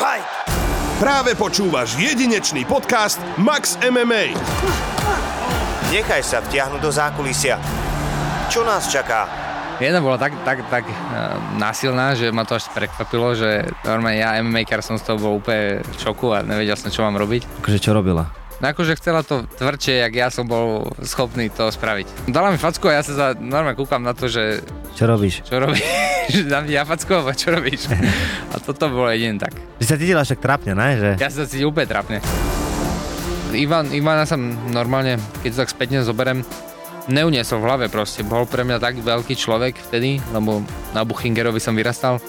Fight! Práve počúvaš jedinečný podcast Max MMA. Nechaj sa vtiahnuť do zákulisia. Čo nás čaká? Jedna bola tak, tak, tak uh, násilná, že ma to až prekvapilo, že normálne ja MMA som z toho bol úplne v šoku a nevedel som, čo mám robiť. Akože čo robila? No akože chcela to tvrdšie, jak ja som bol schopný to spraviť. Dala mi facku a ja sa za, normálne kúkam na to, že Čo robíš? čo robíš, dám ti ja facku, alebo čo robíš. A toto bolo jedine tak. Ty sa cítila však trápne, ne? Že... Ja sa cítim úplne trapne. Ivan, Ivana som normálne, keď to tak spätne zoberiem, neuniesol v hlave proste. Bol pre mňa tak veľký človek vtedy, lebo na Buchingerovi som vyrastal.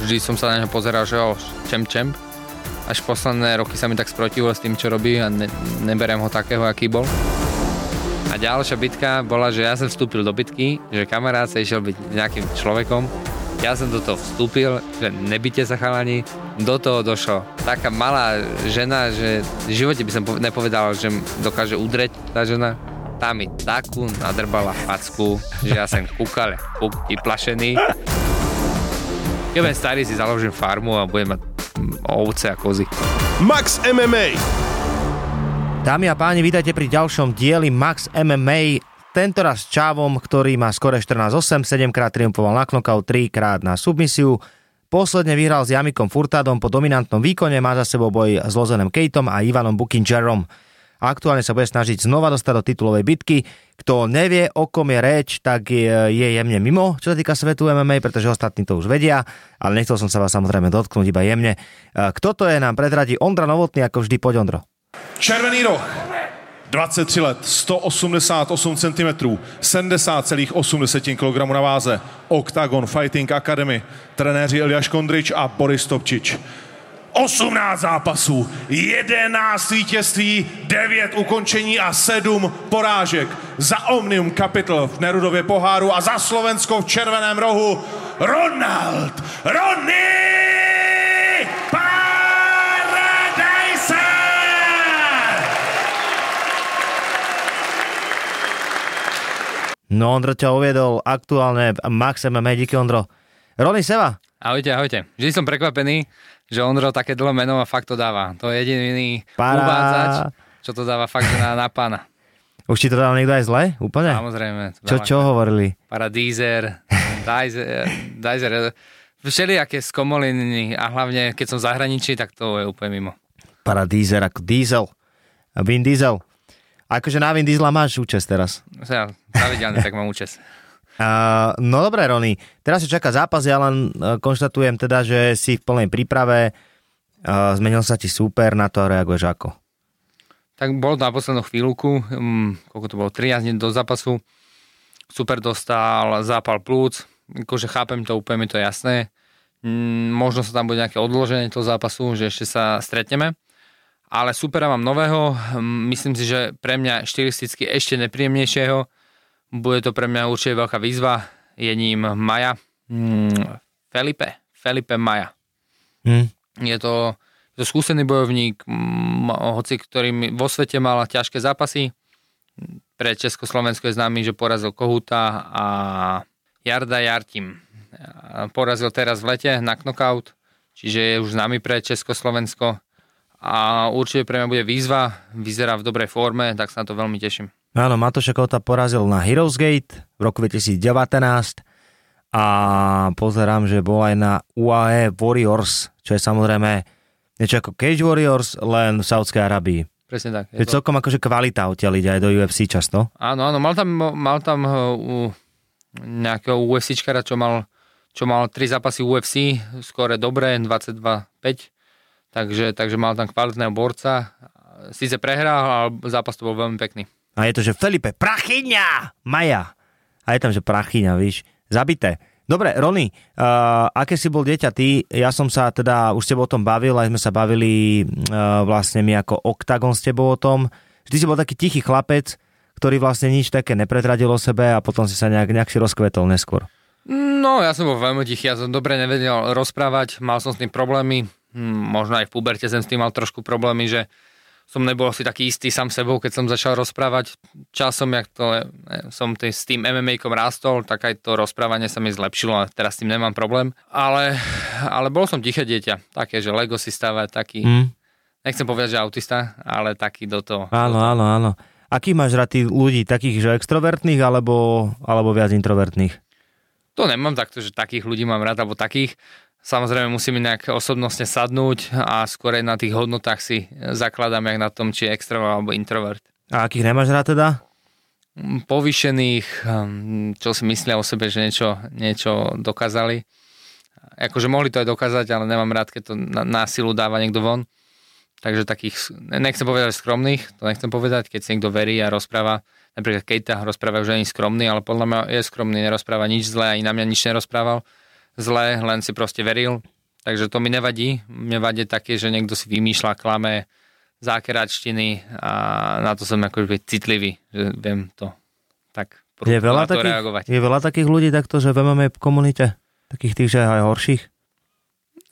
Vždy som sa na neho pozeral, že ho čem čem. Až posledné roky sa mi tak sprotivilo s tým, čo robí a ne, neberiem ho takého, aký bol. A ďalšia bitka bola, že ja som vstúpil do bitky, že kamarát sa išiel byť nejakým človekom. Ja som do toho vstúpil, že nebyte sa chalani. Do toho došlo taká malá žena, že v živote by som po- nepovedal, že dokáže udreť tá žena. Tá mi takú nadrbala facku, že ja som kúkal, kúk, vyplašený. Keď budem starý, si založím farmu a budem mať mm, ovce a kozy. Max MMA. Dámy a páni, vítajte pri ďalšom dieli Max MMA. Tentoraz s Čávom, ktorý má skore 14-8, 7 krát triumfoval na knockout, 3 krát na submisiu. Posledne vyhral s Jamikom Furtadom po dominantnom výkone, má za sebou boj s Lozenem Kejtom a Ivanom Bukingerom. Aktuálne sa bude snažiť znova dostať do titulovej bitky. Kto nevie, o kom je reč, tak je, je jemne mimo, čo sa týka svetu MMA, pretože ostatní to už vedia, ale nechcel som sa vás samozrejme dotknúť iba jemne. Kto to je, nám predradí Ondra Novotný, ako vždy, poď Ondro. Červený roh. 23 let, 188 cm, 70,8 kg na váze. Octagon Fighting Academy, trenéři Eliáš Kondrič a Boris Topčič. 18 zápasů, 11 vítězství, 9 ukončení a 7 porážek. Za Omnium Capital v Nerudově poháru a za Slovensko v červeném rohu Ronald Ronny Paradise! No, Ondro ťa uviedol aktuálne Max MMA, díky Ondro. Rony Seva, Ahojte, ahojte. Vždy som prekvapený, že Ondro také dlhé meno a fakt to dáva. To je jediný uvádzač, čo to dáva fakt na, na pána. už ti to dal niekto aj zle? Úplne? Samozrejme. Čo, čo hovorili? Paradízer, Dizer, Dizer, všelijaké skomoliny a hlavne keď som v zahraničí, tak to je úplne mimo. Para Diesel ako Diesel. Vin Diesel. Akože na Vin Diesela máš účest teraz. Ja pravidelne tak mám účes. Uh, no dobré, Rony. Teraz sa čaká zápas, ja len uh, konštatujem teda, že si v plnej príprave. Uh, zmenil sa ti super, na to reaguješ ako? Tak bolo na poslednú chvíľku, um, koľko to bolo, 13 dní do zápasu. Super dostal zápal plúc, akože chápem to, úplne mi to je jasné. Mm, možno sa tam bude nejaké odloženie toho zápasu, že ešte sa stretneme. Ale supera mám nového, mm, myslím si, že pre mňa štilisticky ešte nepríjemnejšieho. Bude to pre mňa určite veľká výzva. Je ním Maja. Mm, Felipe. Felipe Maja. Hm? Je to, je to skúsený bojovník, mm, hoci ktorý mi- vo svete mal ťažké zápasy. Pre Československo je známy, že porazil Kohuta a Jarda Jartim. Porazil teraz v lete na knockout, čiže je už známy pre Československo. A určite pre mňa bude výzva, vyzerá v dobrej forme, tak sa na to veľmi teším. Áno, Matoša Kota porazil na Heroes Gate v roku 2019 a pozerám, že bol aj na UAE Warriors, čo je samozrejme niečo ako Cage Warriors, len v Saudskej Arabii. Presne tak. Je celkom akože kvalita odtiaľ ide aj do UFC často. Áno, áno, mal tam, mal tam uh, nejakého UFCčkara, čo mal, čo mal 3 zápasy UFC, skore dobré, 22-5, takže, takže mal tam kvalitného borca. Sice prehral, ale zápas to bol veľmi pekný. A je to, že Felipe, prachyňa, Maja. A je tam, že prachyňa, víš, zabité. Dobre, Rony, uh, aké si bol dieťa ty? Ja som sa teda, už s tebou o tom bavil, aj sme sa bavili uh, vlastne my ako Octagon s tebou o tom. Vždy si bol taký tichý chlapec, ktorý vlastne nič také nepretradil o sebe a potom si sa nejak, nejak si rozkvetol neskôr. No, ja som bol veľmi tichý, ja som dobre nevedel rozprávať, mal som s tým problémy, hm, možno aj v puberte som s tým mal trošku problémy, že som nebol si taký istý sám sebou, keď som začal rozprávať. Časom, jak to e, som tý, s tým MMA-kom rástol, tak aj to rozprávanie sa mi zlepšilo a teraz s tým nemám problém. Ale, ale bol som tiché dieťa, také, že Lego si stávať, taký, Hm? nechcem povedať, že autista, ale taký do toho. Áno, áno, áno. Aký máš rád ľudí? Takých, že extrovertných alebo, alebo viac introvertných? To nemám takto, že takých ľudí mám rád, alebo takých. Samozrejme musíme nejak osobnostne sadnúť a skôr aj na tých hodnotách si zakladám, jak na tom, či je extrovert alebo introvert. A akých nemáš rád teda? Mm, Povýšených, hm, čo si myslia o sebe, že niečo, niečo dokázali. Akože mohli to aj dokázať, ale nemám rád, keď to na, na silu dáva niekto von. Takže takých, nechcem povedať skromných, to nechcem povedať, keď si niekto verí a rozpráva, napríklad Kejta rozpráva, že je skromný, ale podľa mňa je skromný, nerozpráva nič zlé, ani na mňa nič nerozprával zlé, len si proste veril. Takže to mi nevadí. Mne vadí také, že niekto si vymýšľa, klame, zákeračtiny a na to som akože citlivý, že viem to tak Je veľa, takých, reagovať. je veľa takých ľudí takto, že v MMA komunite? Takých tých, že aj horších?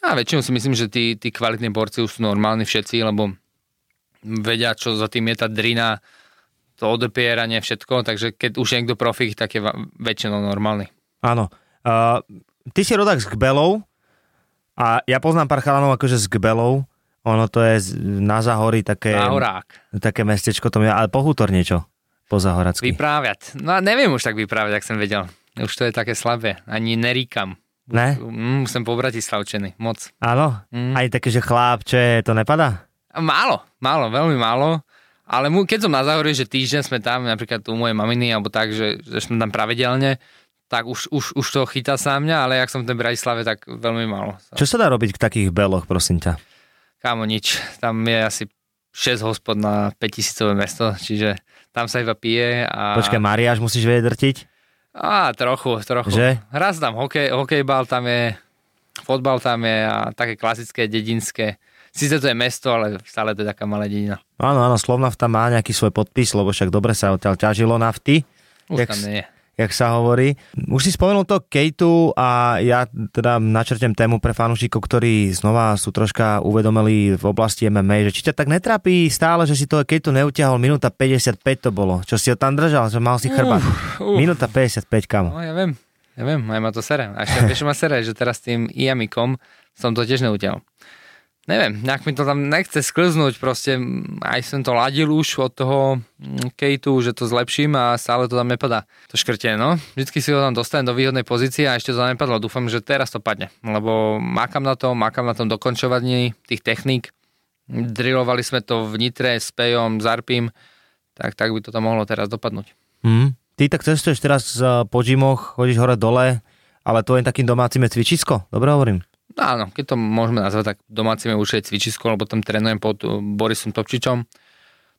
A väčšinou si myslím, že tí, tí kvalitní borci už sú normálni všetci, lebo vedia, čo za tým je tá drina, to odopieranie, všetko, takže keď už niekto profik, tak je väčšinou normálny. Áno. Uh, ty si rodák z Kbelov a ja poznám pár chalanov akože z Kbelov. Ono to je na Zahori také, Záhorák. také mestečko, to je, ale pohútor niečo po Zahoracky. Vypráviať. No neviem už tak vypráviať, ak som vedel. Už to je také slabé. Ani neríkam. Ne? Mm, som po Bratislavčený. Moc. Áno? Mm. Aj také, že chlapče, to nepadá? Málo, málo, veľmi málo. Ale mu, keď som na záhore, že týždeň sme tam, napríklad u mojej maminy, alebo tak, že, že sme tam pravidelne, tak už, už, už to chytá sa mňa, ale jak som v tej Bratislave, tak veľmi málo. Čo sa dá robiť v takých beloch, prosím ťa? Kámo, nič. Tam je asi 6 hospod na 5000 mesto, čiže tam sa iba pije a... Počkaj, Mariáš musíš vedieť drtiť? Á, trochu, trochu. Že? Raz tam hokej, hokejbal tam je, fotbal tam je a také klasické, dedinské. Sice to je mesto, ale stále to je taká malá dedina. Áno, áno, Slovnaft tam má nejaký svoj podpis, lebo však dobre sa odtiaľ ťažilo nafty, Už Jak tam nie je. Jak sa hovorí. Už si spomenul to Kejtu a ja teda načrtem tému pre fanúšikov, ktorí znova sú troška uvedomili v oblasti MMA, že či ťa tak netrápi stále, že si toho Kejtu neutiahol, minúta 55 to bolo. Čo si ho tam držal, že mal si chrbát. Minúta 55, kamo. No ja viem, ja viem, aj ma to sere. A ešte vieš, ma sere, že teraz tým Iamikom som to tiež neutiaľ. Neviem, nejak mi to tam nechce sklznúť, proste mm, aj som to ladil už od toho mm, Kejtu, že to zlepším a stále to tam nepadá. To škrtie, no. Vždycky si ho tam dostanem do výhodnej pozície a ešte to tam nepadlo. Dúfam, že teraz to padne, lebo mákam na tom, mákam na tom dokončovaní tých techník. Drillovali sme to v Nitre s Pejom, s Arpim, tak, tak by to tam mohlo teraz dopadnúť. Hm. Ty tak cestuješ teraz eh, po gymoch, chodíš hore dole, ale tvojim takým domácim je cvičisko, dobre hovorím? No Áno, keď to môžeme nazvať, tak domácime určite cvičisko, lebo tam trénujem pod uh, Borisom Topčičom.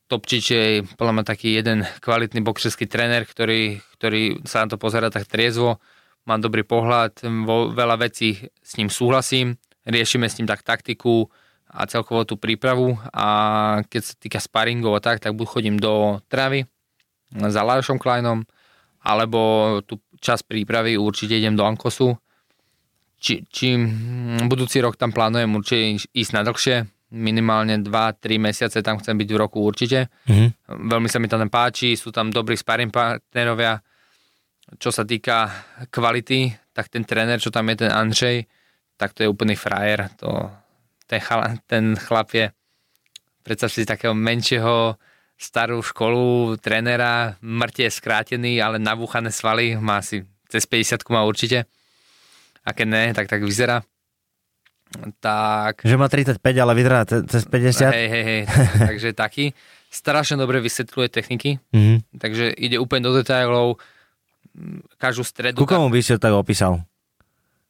Topčič je podľa mňa taký jeden kvalitný boxerský tréner, ktorý, ktorý sa na to pozera tak triezvo, má dobrý pohľad, vo veľa vecí s ním súhlasím, riešime s ním tak taktiku a celkovo tú prípravu a keď sa týka sparingov a tak, tak buď chodím do Travy za Lajošom Kleinom, alebo tú čas prípravy určite idem do Ankosu, či, či mm, budúci rok tam plánujem určite ísť- na dlhšie, minimálne 2-3 mesiace tam chcem byť v roku určite. Mhm. Veľmi sa mi tam páči, sú tam dobrí sparring partnerovia. Čo sa týka kvality, tak ten tréner, čo tam je, ten Andřej, tak to je úplný frajer. To, ten, chala, ten chlap je, predstav si takého menšieho starú školu trénera, mŕte skrátený, ale nabúchané svaly, má asi cez 50 má určite a keď ne, tak tak vyzerá. Tak, Že má 35, ale vyzerá ce- cez 50. hej, hej, hej, takže taký. Strašne dobre vysvetľuje techniky, Mhm. takže ide úplne do detailov, každú stredu. Ku komu by si to tak opísal?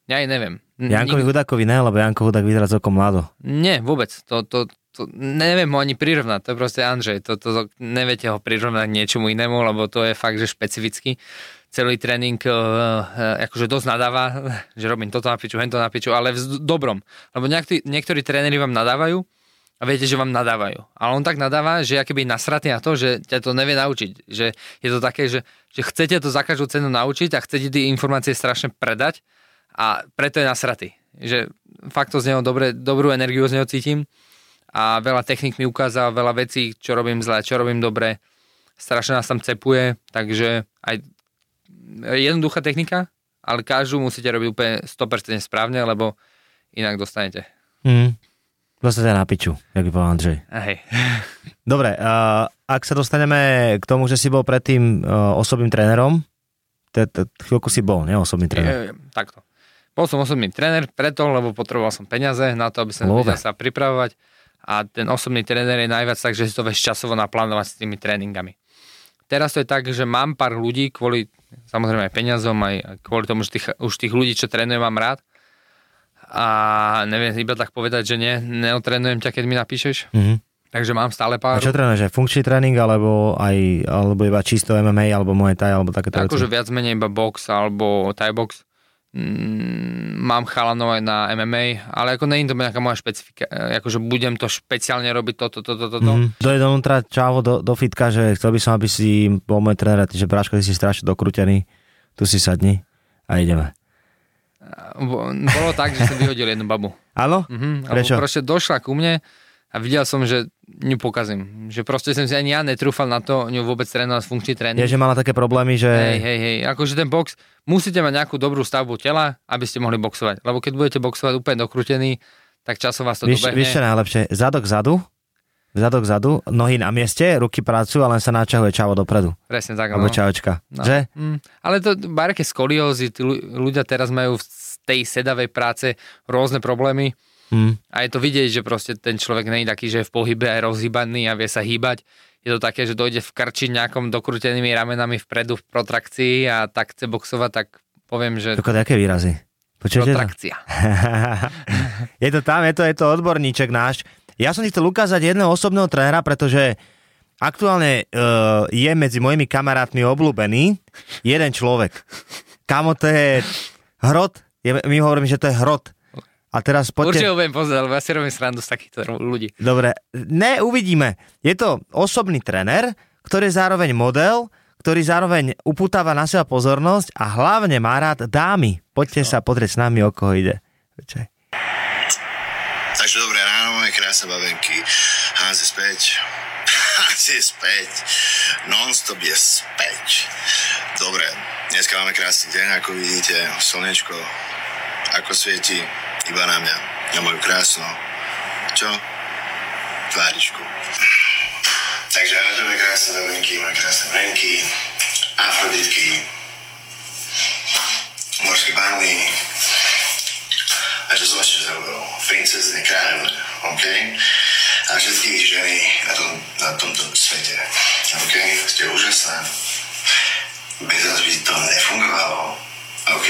Ja aj neviem. Jankovi nik- Hudákovi ne, lebo Janko Hudák vyzerá celkom mlado. Nie, vôbec. To, to, to, neviem ho ani prirovnať, to je proste Andrzej. To, to, to, neviete ho prirovnať niečomu inému, lebo to je fakt, že špecificky. Celý tréning uh, akože dosť nadáva, že robím toto na piču, hento na piču, ale v dobrom. Lebo niektorí, niektorí tréneri vám nadávajú a viete, že vám nadávajú. Ale on tak nadáva, že je keby nasratý na to, že ťa to nevie naučiť. Že je to také, že, že chcete to za každú cenu naučiť a chcete tie informácie strašne predať a preto je nasratý. Že fakt to z neho dobre, dobrú energiu z neho cítim a veľa technik mi ukázal, veľa vecí, čo robím zle, čo robím dobre. Strašne nás tam cepuje, takže aj jednoduchá technika, ale každú musíte robiť úplne 100% správne, lebo inak dostanete. Hm. Dostate na piču, jak by povedal Andrej. Hej. Dobre, uh, ak sa dostaneme k tomu, že si bol predtým uh, osobným trénerom, chvíľku si bol, nie osobný tréner. Je, takto. Bol som osobný tréner preto, lebo potreboval som peniaze na to, aby som vedel sa pripravovať a ten osobný tréner je najviac tak, že si to vieš časovo naplánovať s tými tréningami. Teraz to je tak, že mám pár ľudí kvôli samozrejme aj peniazom, aj kvôli tomu, že tých, už tých ľudí, čo trénujem, mám rád. A neviem iba tak povedať, že nie, neotrénujem ťa, keď mi napíšeš. Mhm. Takže mám stále A pár. čo trénuješ, funkčný tréning, alebo, aj, alebo iba čisto MMA, alebo Muay Thai, alebo takéto? Akože viac menej iba box alebo Thai box. Mm, mám chalanov aj na MMA, ale ako není to nejaká moja špecifika, e, akože budem to špeciálne robiť toto, toto, toto. Mm-hmm. Dojde donútra čavo do, do fitka, že chcel by som, aby si bol môj tréner, že Braško, ty si strašne dokrútený, tu si sadni a ideme. Bo- Bolo tak, že som vyhodil jednu babu. Áno? Mhm, Prečo? Proste došla ku mne a videl som, že ňu pokazím. Že proste som si ani ja netrúfal na to, ňu vôbec trénovať funkčný tréning. Je, že mala také problémy, že... Hej, hej, hej. Akože ten box, musíte mať nejakú dobrú stavbu tela, aby ste mohli boxovať. Lebo keď budete boxovať úplne dokrútený, tak časom vás to Víš, dobehne. víš čo najlepšie? Zadok zadu, zadok zadu, nohy na mieste, ruky pracujú a len sa naťahuje čavo dopredu. Presne tak. Alebo no. čaočka. No. Že? Mm, ale to bareke skoliózy, tí ľu- ľudia teraz majú z tej sedavej práce rôzne problémy Hm. a je to vidieť, že proste ten človek není taký, že je v pohybe aj rozhýbaný a vie sa hýbať. Je to také, že dojde v krči nejakom dokrútenými ramenami vpredu v protrakcii a tak chce boxovať, tak poviem, že Ako aké výrazy? Počujete? to? protrakcia. je to tam, je to, je to odborníček náš. Ja som ti chcel ukázať jedného osobného trénera, pretože aktuálne uh, je medzi mojimi kamarátmi obľúbený jeden človek. Kamo, to je hrot. Je, my hovoríme, že to je hrot. A teraz Určite poďte... ho budem pozrieť, lebo ja si robím srandu z takýchto ľudí. Dobre, ne, uvidíme. Je to osobný tréner, ktorý je zároveň model, ktorý zároveň upútava na seba pozornosť a hlavne má rád dámy. Poďte sa pozrieť s nami, o koho ide. Počkaj. Takže dobré ráno, moje krásne babenky. Hans je späť. Hans je späť. Non-stop je späť. Dobre, dneska máme krásny deň, ako vidíte. Slnečko, ako svieti iba na mňa. Na moju krásnu, čo? Tváričku. Takže moje krásne babenky, moje krásne brenky, afroditky, morské panny, a čo som ešte zabudol? Princezne, kráľovne, OK? A všetky ženy na, tom, na tomto svete, OK? Ste úžasné. Bez vás by to nefungovalo, OK?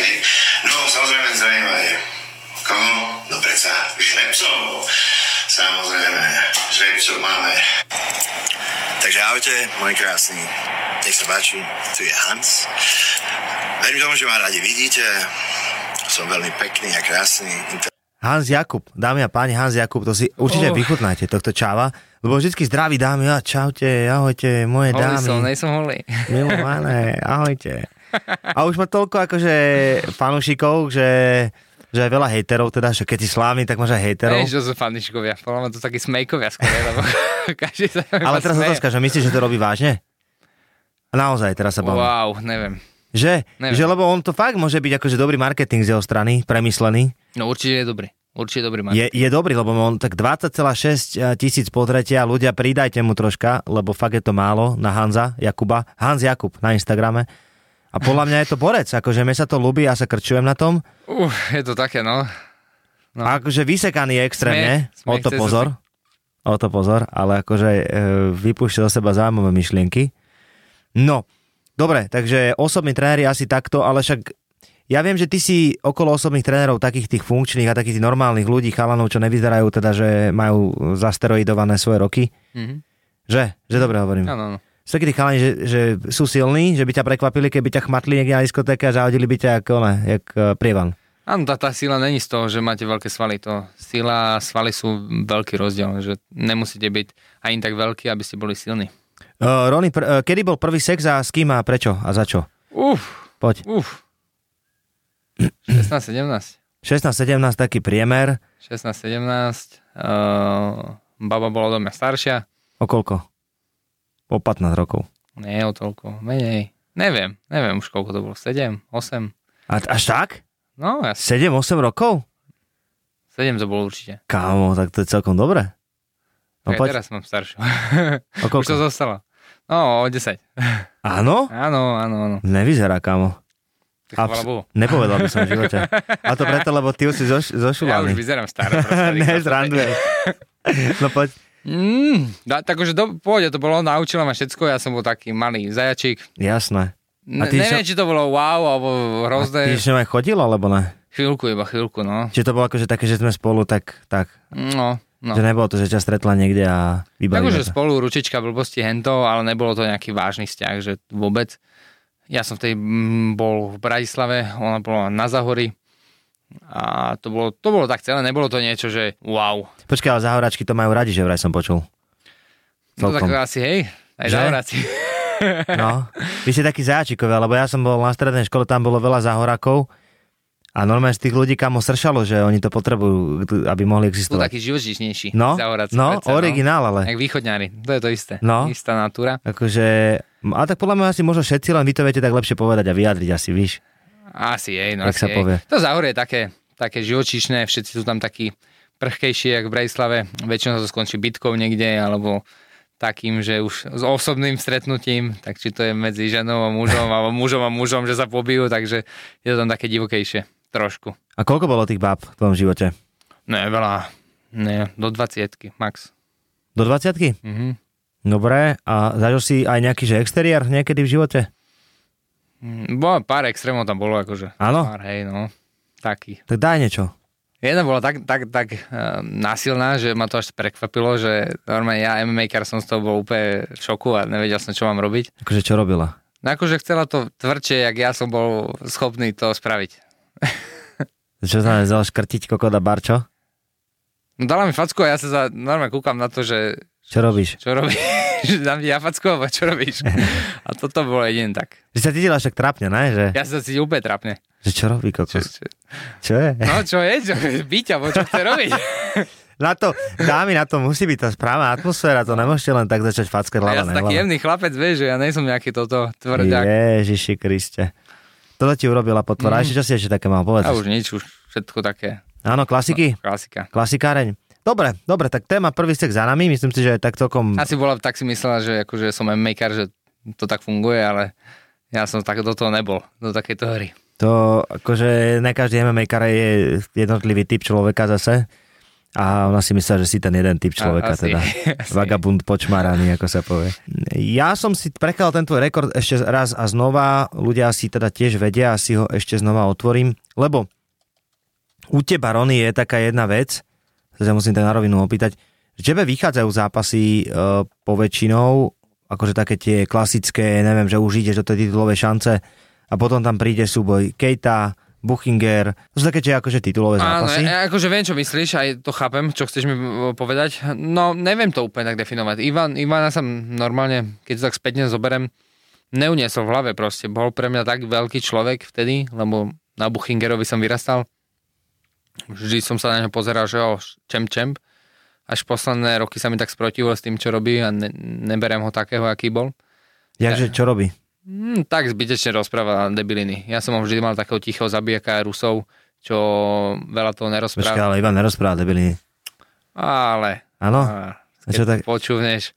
No, samozrejme zaujímavé. Koho? No predsa žrebcov. Samozrejme, žrebcov máme. Takže ahojte, moji krásni. Nech sa páči, tu je Hans. Verím tomu, že ma radi vidíte. Som veľmi pekný a krásny. Hans Jakub, dámy a páni, Hans Jakub, to si určite Oh. vychutnáte, tohto čáva, lebo vždycky zdraví dámy, a čaute, ahojte, moje Holý dámy, som, nejsom holý. milované, ahojte. A už má toľko akože fanúšikov, že, že aj veľa hejterov, teda, že keď si slávny, tak máš aj hejterov. Vieš, že sú fandičkovia. Podľa mňa to takí smejkovia skôr, lebo každý sa Ale teraz smeje. otázka, že myslíš, že to robí vážne? Naozaj, teraz sa bavím. Wow, neviem. Že? Neviem. Že lebo on to fakt môže byť akože dobrý marketing z jeho strany, premyslený. No určite je dobrý. Určite dobrý. Je, je dobrý, lebo on tak 20,6 tisíc potretia, ľudia pridajte mu troška, lebo fakt je to málo na Hanza Jakuba. Hans Jakub na Instagrame. A podľa mňa je to borec, akože mne sa to ľúbi, ja sa krčujem na tom. Uh, je to také, no. No. A akože vysekaný je extrémne, Smiech, o smiech to pozor. O to pozor, ale akože e, vypúšťa do seba zaujímavé myšlienky. No, dobre, takže osobní tréneri asi takto, ale však ja viem, že ty si okolo osobných trénerov, takých tých funkčných a takých tých normálnych ľudí, chalanov, čo nevyzerajú teda, že majú zasteroidované svoje roky. Mhm. Že? Že dobre hovorím. Áno, áno. Sú takí chalani, že, že sú silní, že by ťa prekvapili, keby ťa chmatli niekde na diskotéke a zahodili by ťa ako, ne, jak e, prievan. Áno, tá, tá sila není z toho, že máte veľké svaly. To sila a svaly sú veľký rozdiel, že nemusíte byť ani tak veľkí, aby ste boli silní. Uh, Rony, pr- uh, kedy bol prvý sex a s kým a prečo a za čo? Uf, Poď. uf. 16, 17. 16-17 taký priemer. 16, 17. Uh, baba bola do mňa staršia. O koľko? O 15 rokov. Nie o toľko, menej. Neviem, neviem už koľko to bolo, 7, 8. A, až tak? No, ja 7-8 rokov? 7 to bolo určite. Kámo, tak to je celkom dobré. No poď, teraz mám staršiu. o už to koľko? zostalo. No, o 10. Áno? Áno, áno, áno. Nevyzerá, kámo. Tak A chvala Bohu. Nepovedal by som v živote. A to preto, lebo ty už si zoš, Ja už zošulaný. vyzerám staré. proste, ne, zrandujem. No poď. Mm, da, tak akože do, pôjde, to bolo, naučila ma všetko, ja som bol taký malý zajačík. Jasné. Ne, ty neviem, čo- či to bolo wow, alebo Ty hrozné. si aj chodil, alebo ne? Chvíľku, iba chvíľku, no. Či to bolo akože také, že sme spolu tak, tak No, no. že nebolo to, že ťa stretla niekde a vybavila Takže spolu ručička blbosti hento, ale nebolo to nejaký vážny vzťah, že vôbec. Ja som v tej mm, bol v Bratislave, ona bola na Zahori a to bolo, to bolo tak celé, nebolo to niečo, že wow. Počkaj, ale zahoračky to majú radi, že vraj som počul. No tak Celkom. asi hej, aj Že? Zahoráci. No, vy ste takí zajačíkovia, lebo ja som bol na strednej škole, tam bolo veľa zahorakov a normálne z tých ľudí kamo sršalo, že oni to potrebujú, aby mohli Sú existovať. takí živočišnejší. No, Zahoráci. no, predsa, originál ale. Jak východňári, to je to isté. No. Istá natúra. Akože, a tak podľa mňa asi možno všetci, len vy to viete tak lepšie povedať a vyjadriť asi, víš. Asi jej, no asi sa povie. To záhorie je také, také živočíšne, všetci sú tam takí prchkejší, jak v Brejslave. Väčšinou to skončí bitkou niekde, alebo takým, že už s osobným stretnutím, tak či to je medzi ženou a mužom, alebo mužom a mužom, že sa pobijú, takže je to tam také divokejšie. Trošku. A koľko bolo tých báb v tvojom živote? Ne, veľa. Ne, do 20 max. Do 20 Mhm. Dobre, a zažil si aj nejaký že exteriér niekedy v živote? Mm, Bolo pár extrémov tam bolo, akože. Áno? Pár, hej, no. Taký. Tak daj niečo. Jedna bola tak, tak, tak uh, násilná, že ma to až prekvapilo, že normálne ja MMA-kar som z toho bol úplne v šoku a nevedel som, čo mám robiť. Akože čo robila? No akože chcela to tvrdšie, jak ja som bol schopný to spraviť. Čo znamená, vzal škrtiť kokoda barčo? No dala mi facku a ja sa za, normálne kúkam na to, že Čo robíš? čo robíš, že ja facku, alebo čo robíš. A toto bolo jedin tak. Že sa cítila však trápne, ne? Že, Ja sa cítil úplne trapne. že čo robí Čo, kokos? čo, Čo je? no čo je, čo, byť, alebo čo chce robiť. Na to, dámy, na to musí byť tá správna atmosféra, to nemôžete len tak začať fackať A hlava ja som na taký jemný chlapec, vieš, že ja nejsem nejaký toto tvrďak. Ježiši Kriste. Toto ti urobila potvora. Mm. Ešte čo si ešte také mal povedať? A už nič, už všetko také Áno, klasiky? klasika. Klasikáreň. Dobre, dobre, tak téma prvý sek za nami. Myslím si, že tak celkom... Asi bola, tak si myslela, že akože som maker, že to tak funguje, ale ja som tak do toho nebol, do takejto hry. To akože ne každý MMA je jednotlivý typ človeka zase. A ona si myslela, že si ten jeden typ človeka, asi, teda asi. vagabund počmaraný, ako sa povie. Ja som si prekal ten tvoj rekord ešte raz a znova, ľudia si teda tiež vedia, asi ho ešte znova otvorím, lebo u teba, Rony, je taká jedna vec, sa ťa musím tak na rovinu opýtať, že tebe vychádzajú zápasy e, poväčšinou, akože také tie klasické, neviem, že už ideš do tej titulovej šance a potom tam príde súboj Kejta, Buchinger, to sú také tie akože titulové Áno, zápasy. ja, akože viem, čo myslíš, aj to chápem, čo chceš mi uh, povedať. No, neviem to úplne tak definovať. Ivan, Ivana som normálne, keď to tak spätne zoberem, neuniesol v hlave proste. Bol pre mňa tak veľký človek vtedy, lebo na Buchingerovi som vyrastal. Vždy som sa na neho pozeral, že o, čem čem. Až posledné roky sa mi tak sprotivil s tým, čo robí a ne, neberem ho takého, aký bol. Jakže, čo robí? Hm, tak zbytečne rozpráva debiliny. Ja som ho vždy mal takého tichého zabijaka Rusov, čo veľa toho Počkaj, nerozpráva. ale Ivan nerozpráva debiliny. Ale, Áno? keď tak- počúvneš,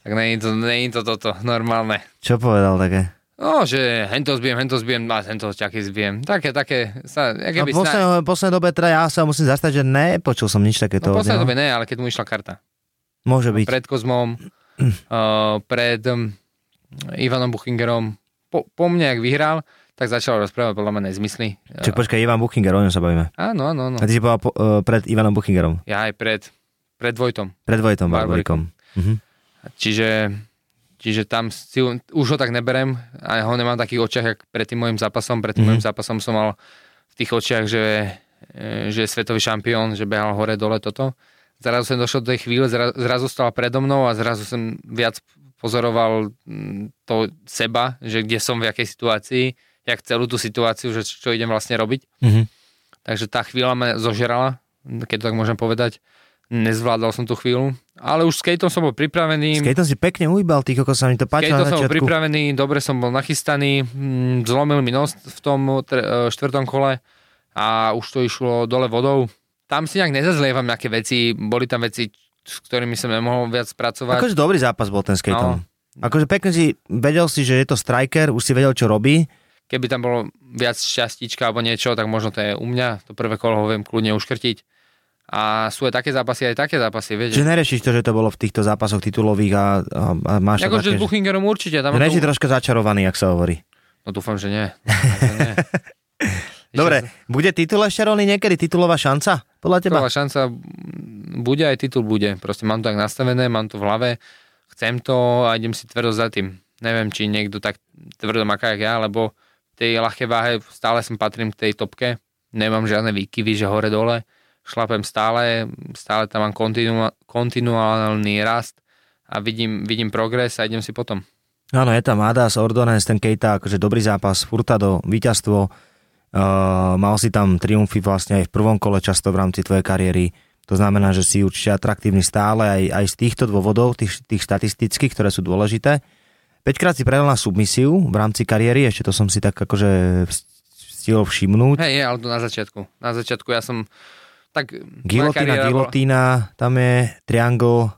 tak není to, není to toto normálne. Čo povedal také? No, že hento zbijem, hento zbijem, a hento ťaky zbijem. Také, také, sa, No, v poslednej, poslednej dobe teda ja sa musím zastať, že nepočul som nič takéto. No, v poslednej dobe ne, ale keď mu išla karta. Môže byť. Pred Kozmom, uh, pred um, Ivanom Buchingerom, po, po mne, ak vyhral, tak začal rozprávať podľa mňa nezmysly. Čak počkaj, Ivan Buchinger, o ňom sa bavíme. Áno, áno, áno. A ty si povedal po, uh, pred Ivanom Buchingerom, Ja aj pred, pred Vojtom. pred Vojtom. Barbarikom. Mhm. Čiže, čiže tam si, už ho tak neberem a ho nemám v takých očiach, jak pred tým môjim zápasom. Pred tým Mhm. môjim zápasom som mal v tých očiach, že, e, že je svetový šampión, že behal hore dole toto. Zrazu som došiel do tej chvíle, zrazu, zrazu stala predo mnou a zrazu som viac pozoroval mm, to seba, že kde som v jakej situácii, jak celú tú situáciu, že čo idem vlastne robiť. Mhm. Takže tá chvíľa ma zožerala, keď to tak môžem povedať. Nezvládal som tú chvíľu ale už s Kejtom som bol pripravený. S Kejtom si pekne ujbal, ty koko sa mi to páčilo na som bol pripravený, dobre som bol nachystaný, mm, zlomil mi nos v tom e, štvrtom kole a už to išlo dole vodou. Tam si nejak nezazlievam nejaké veci, boli tam veci, s ktorými som nemohol viac pracovať. Akože dobrý zápas bol ten s Kejtom. No. Akože pekne si, vedel si, že je to striker, už si vedel, čo robí. Keby tam bolo viac šťastíčka alebo niečo, tak možno to je u mňa. To prvé kolo ho viem kľudne uškrtiť. A sú aj také zápasy, aj také zápasy, viete. Že neriešiš to, že to bolo v týchto zápasoch titulových a, a, a máš Akože s Buchingerom určite. Tam že, to... troška začarovaný, ak sa hovorí. No dúfam, že nie. Dúfam, že nie. Dobre, bude titul ešte Rony niekedy, titulová šanca? Podľa teba? Titulová šanca bude, aj titul bude. Proste mám to tak nastavené, mám to v hlave, chcem to a idem si tvrdo za tým. Neviem, či niekto tak tvrdo maká, jak ja, lebo tej ľahkej váhe stále som patrím k tej topke. Nemám žiadne výkyvy, že hore-dole. Šlapem stále, stále tam mám kontinua, kontinuálny rast a vidím, vidím progres a idem si potom. Áno, je tam Adas, Ordonez, ten Kejta, akože dobrý zápas, Furtado, víťazstvo. Uh, mal si tam triumfy vlastne aj v prvom kole často v rámci tvojej kariéry. To znamená, že si určite atraktívny stále aj, aj z týchto dôvodov, tých, tých štatistických, ktoré sú dôležité. 5 krát si prehral na submisiu v rámci kariéry, ešte to som si tak akože stihol všimnúť. Hej, ale to na začiatku. Na začiatku ja som tak... moja Gilotína, bola- tam je triangle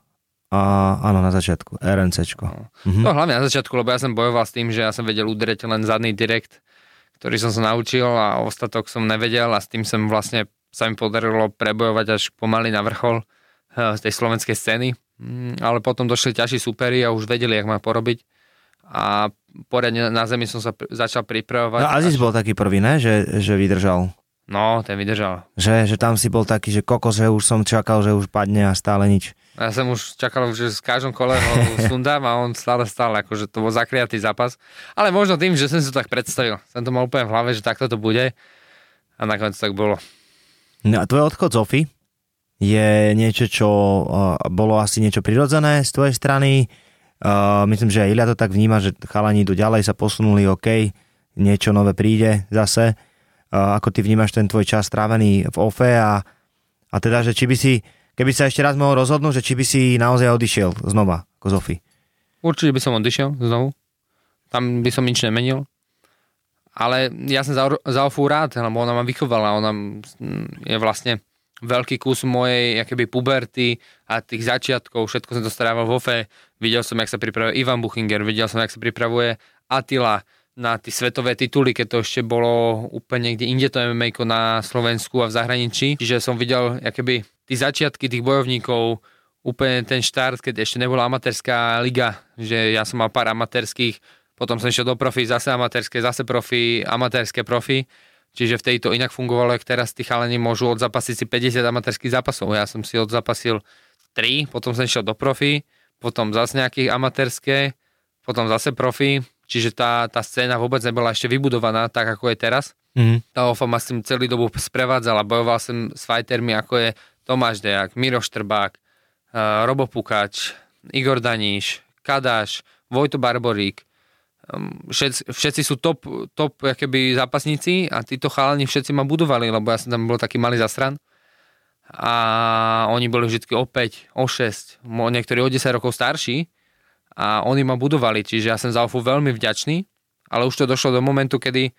a áno, na začiatku, RNCčko. Mhm. No hlavne na začiatku, lebo ja som bojoval s tým, že ja som vedel udrieť len zadný direkt, ktorý som sa naučil a ostatok som nevedel a s tým som vlastne sa mi podarilo prebojovať až pomaly na vrchol eh, z tej slovenskej scény. Mm, Ale potom došli ťažší superi a už vedeli, jak ma porobiť. A poriadne na zemi som sa začal pripravovať. No Aziz až- bol taký prvý, ne? Že, že vydržal. No, ten vydržal. Že, že tam si bol taký, že kokos, že už som čakal, že už padne a stále nič. Ja som už čakal, že z každom kole ho sundám a on stále stále, akože to bol zakriatý zápas. Ale možno tým, že som si to tak predstavil. Som to mal úplne v hlave, že takto to bude. A nakoniec tak bolo. No a tvoj odchod z je niečo, čo uh, bolo asi niečo prirodzené z tvojej strany. Uh, myslím, že aj Ilia to tak vníma, že chalani idú ďalej, sa posunuli, OK, niečo nové príde zase. Ako ty vnímaš ten tvoj čas strávený v Ofe a, a teda, že či by si, keby sa ešte raz mohol rozhodnúť, že či by si naozaj odišiel znova ako z Ofy. Určite by som odišiel znovu. Tam by som nič nemenil. Ale ja som za, za Ofu rád, lebo ona ma vychovala. Ona je vlastne veľký kus mojej akoby puberty a tých začiatkov. Všetko som to strával v Ofe. Videl som, jak sa pripravuje Ivan Buchinger, videl som, jak sa pripravuje Attila na tie svetové tituly, keď to ešte bolo úplne niekde inde to MMA na Slovensku a v zahraničí. Čiže som videl akoby tí začiatky tých bojovníkov, úplne ten štart, keď ešte nebola amatérska liga, že ja som mal pár amatérských, potom som išiel do profi, zase amatérske, zase profi, amatérske profi, čiže v tejto inak fungovalo, jak teraz tí chalani môžu odzapasiť si 50 amatérských zápasov, ja som si odzapasil 3, potom som išiel do profi, potom zase nejakých amatérske, potom zase profi, čiže tá, tá scéna vôbec nebola ešte vybudovaná tak, ako je teraz. Mhm. Tá OFA ma s tým celý dobu sprevádzala, bojoval som s fightermi, ako je Tomáš Dejak, Miro Štrbák, uh, Robo Pukač, Igor Daníš, Kadáš, Vojto Barborík. Um, všetci, všetci sú top, top keby zápasníci a títo chalani všetci ma budovali, lebo ja som tam bol taký malý zasran. A oni boli vždy o 5, o 6, mo- niektorí o 10 rokov starší a oni ma budovali, čiže ja som za OFU veľmi vďačný, ale už to došlo do momentu, kedy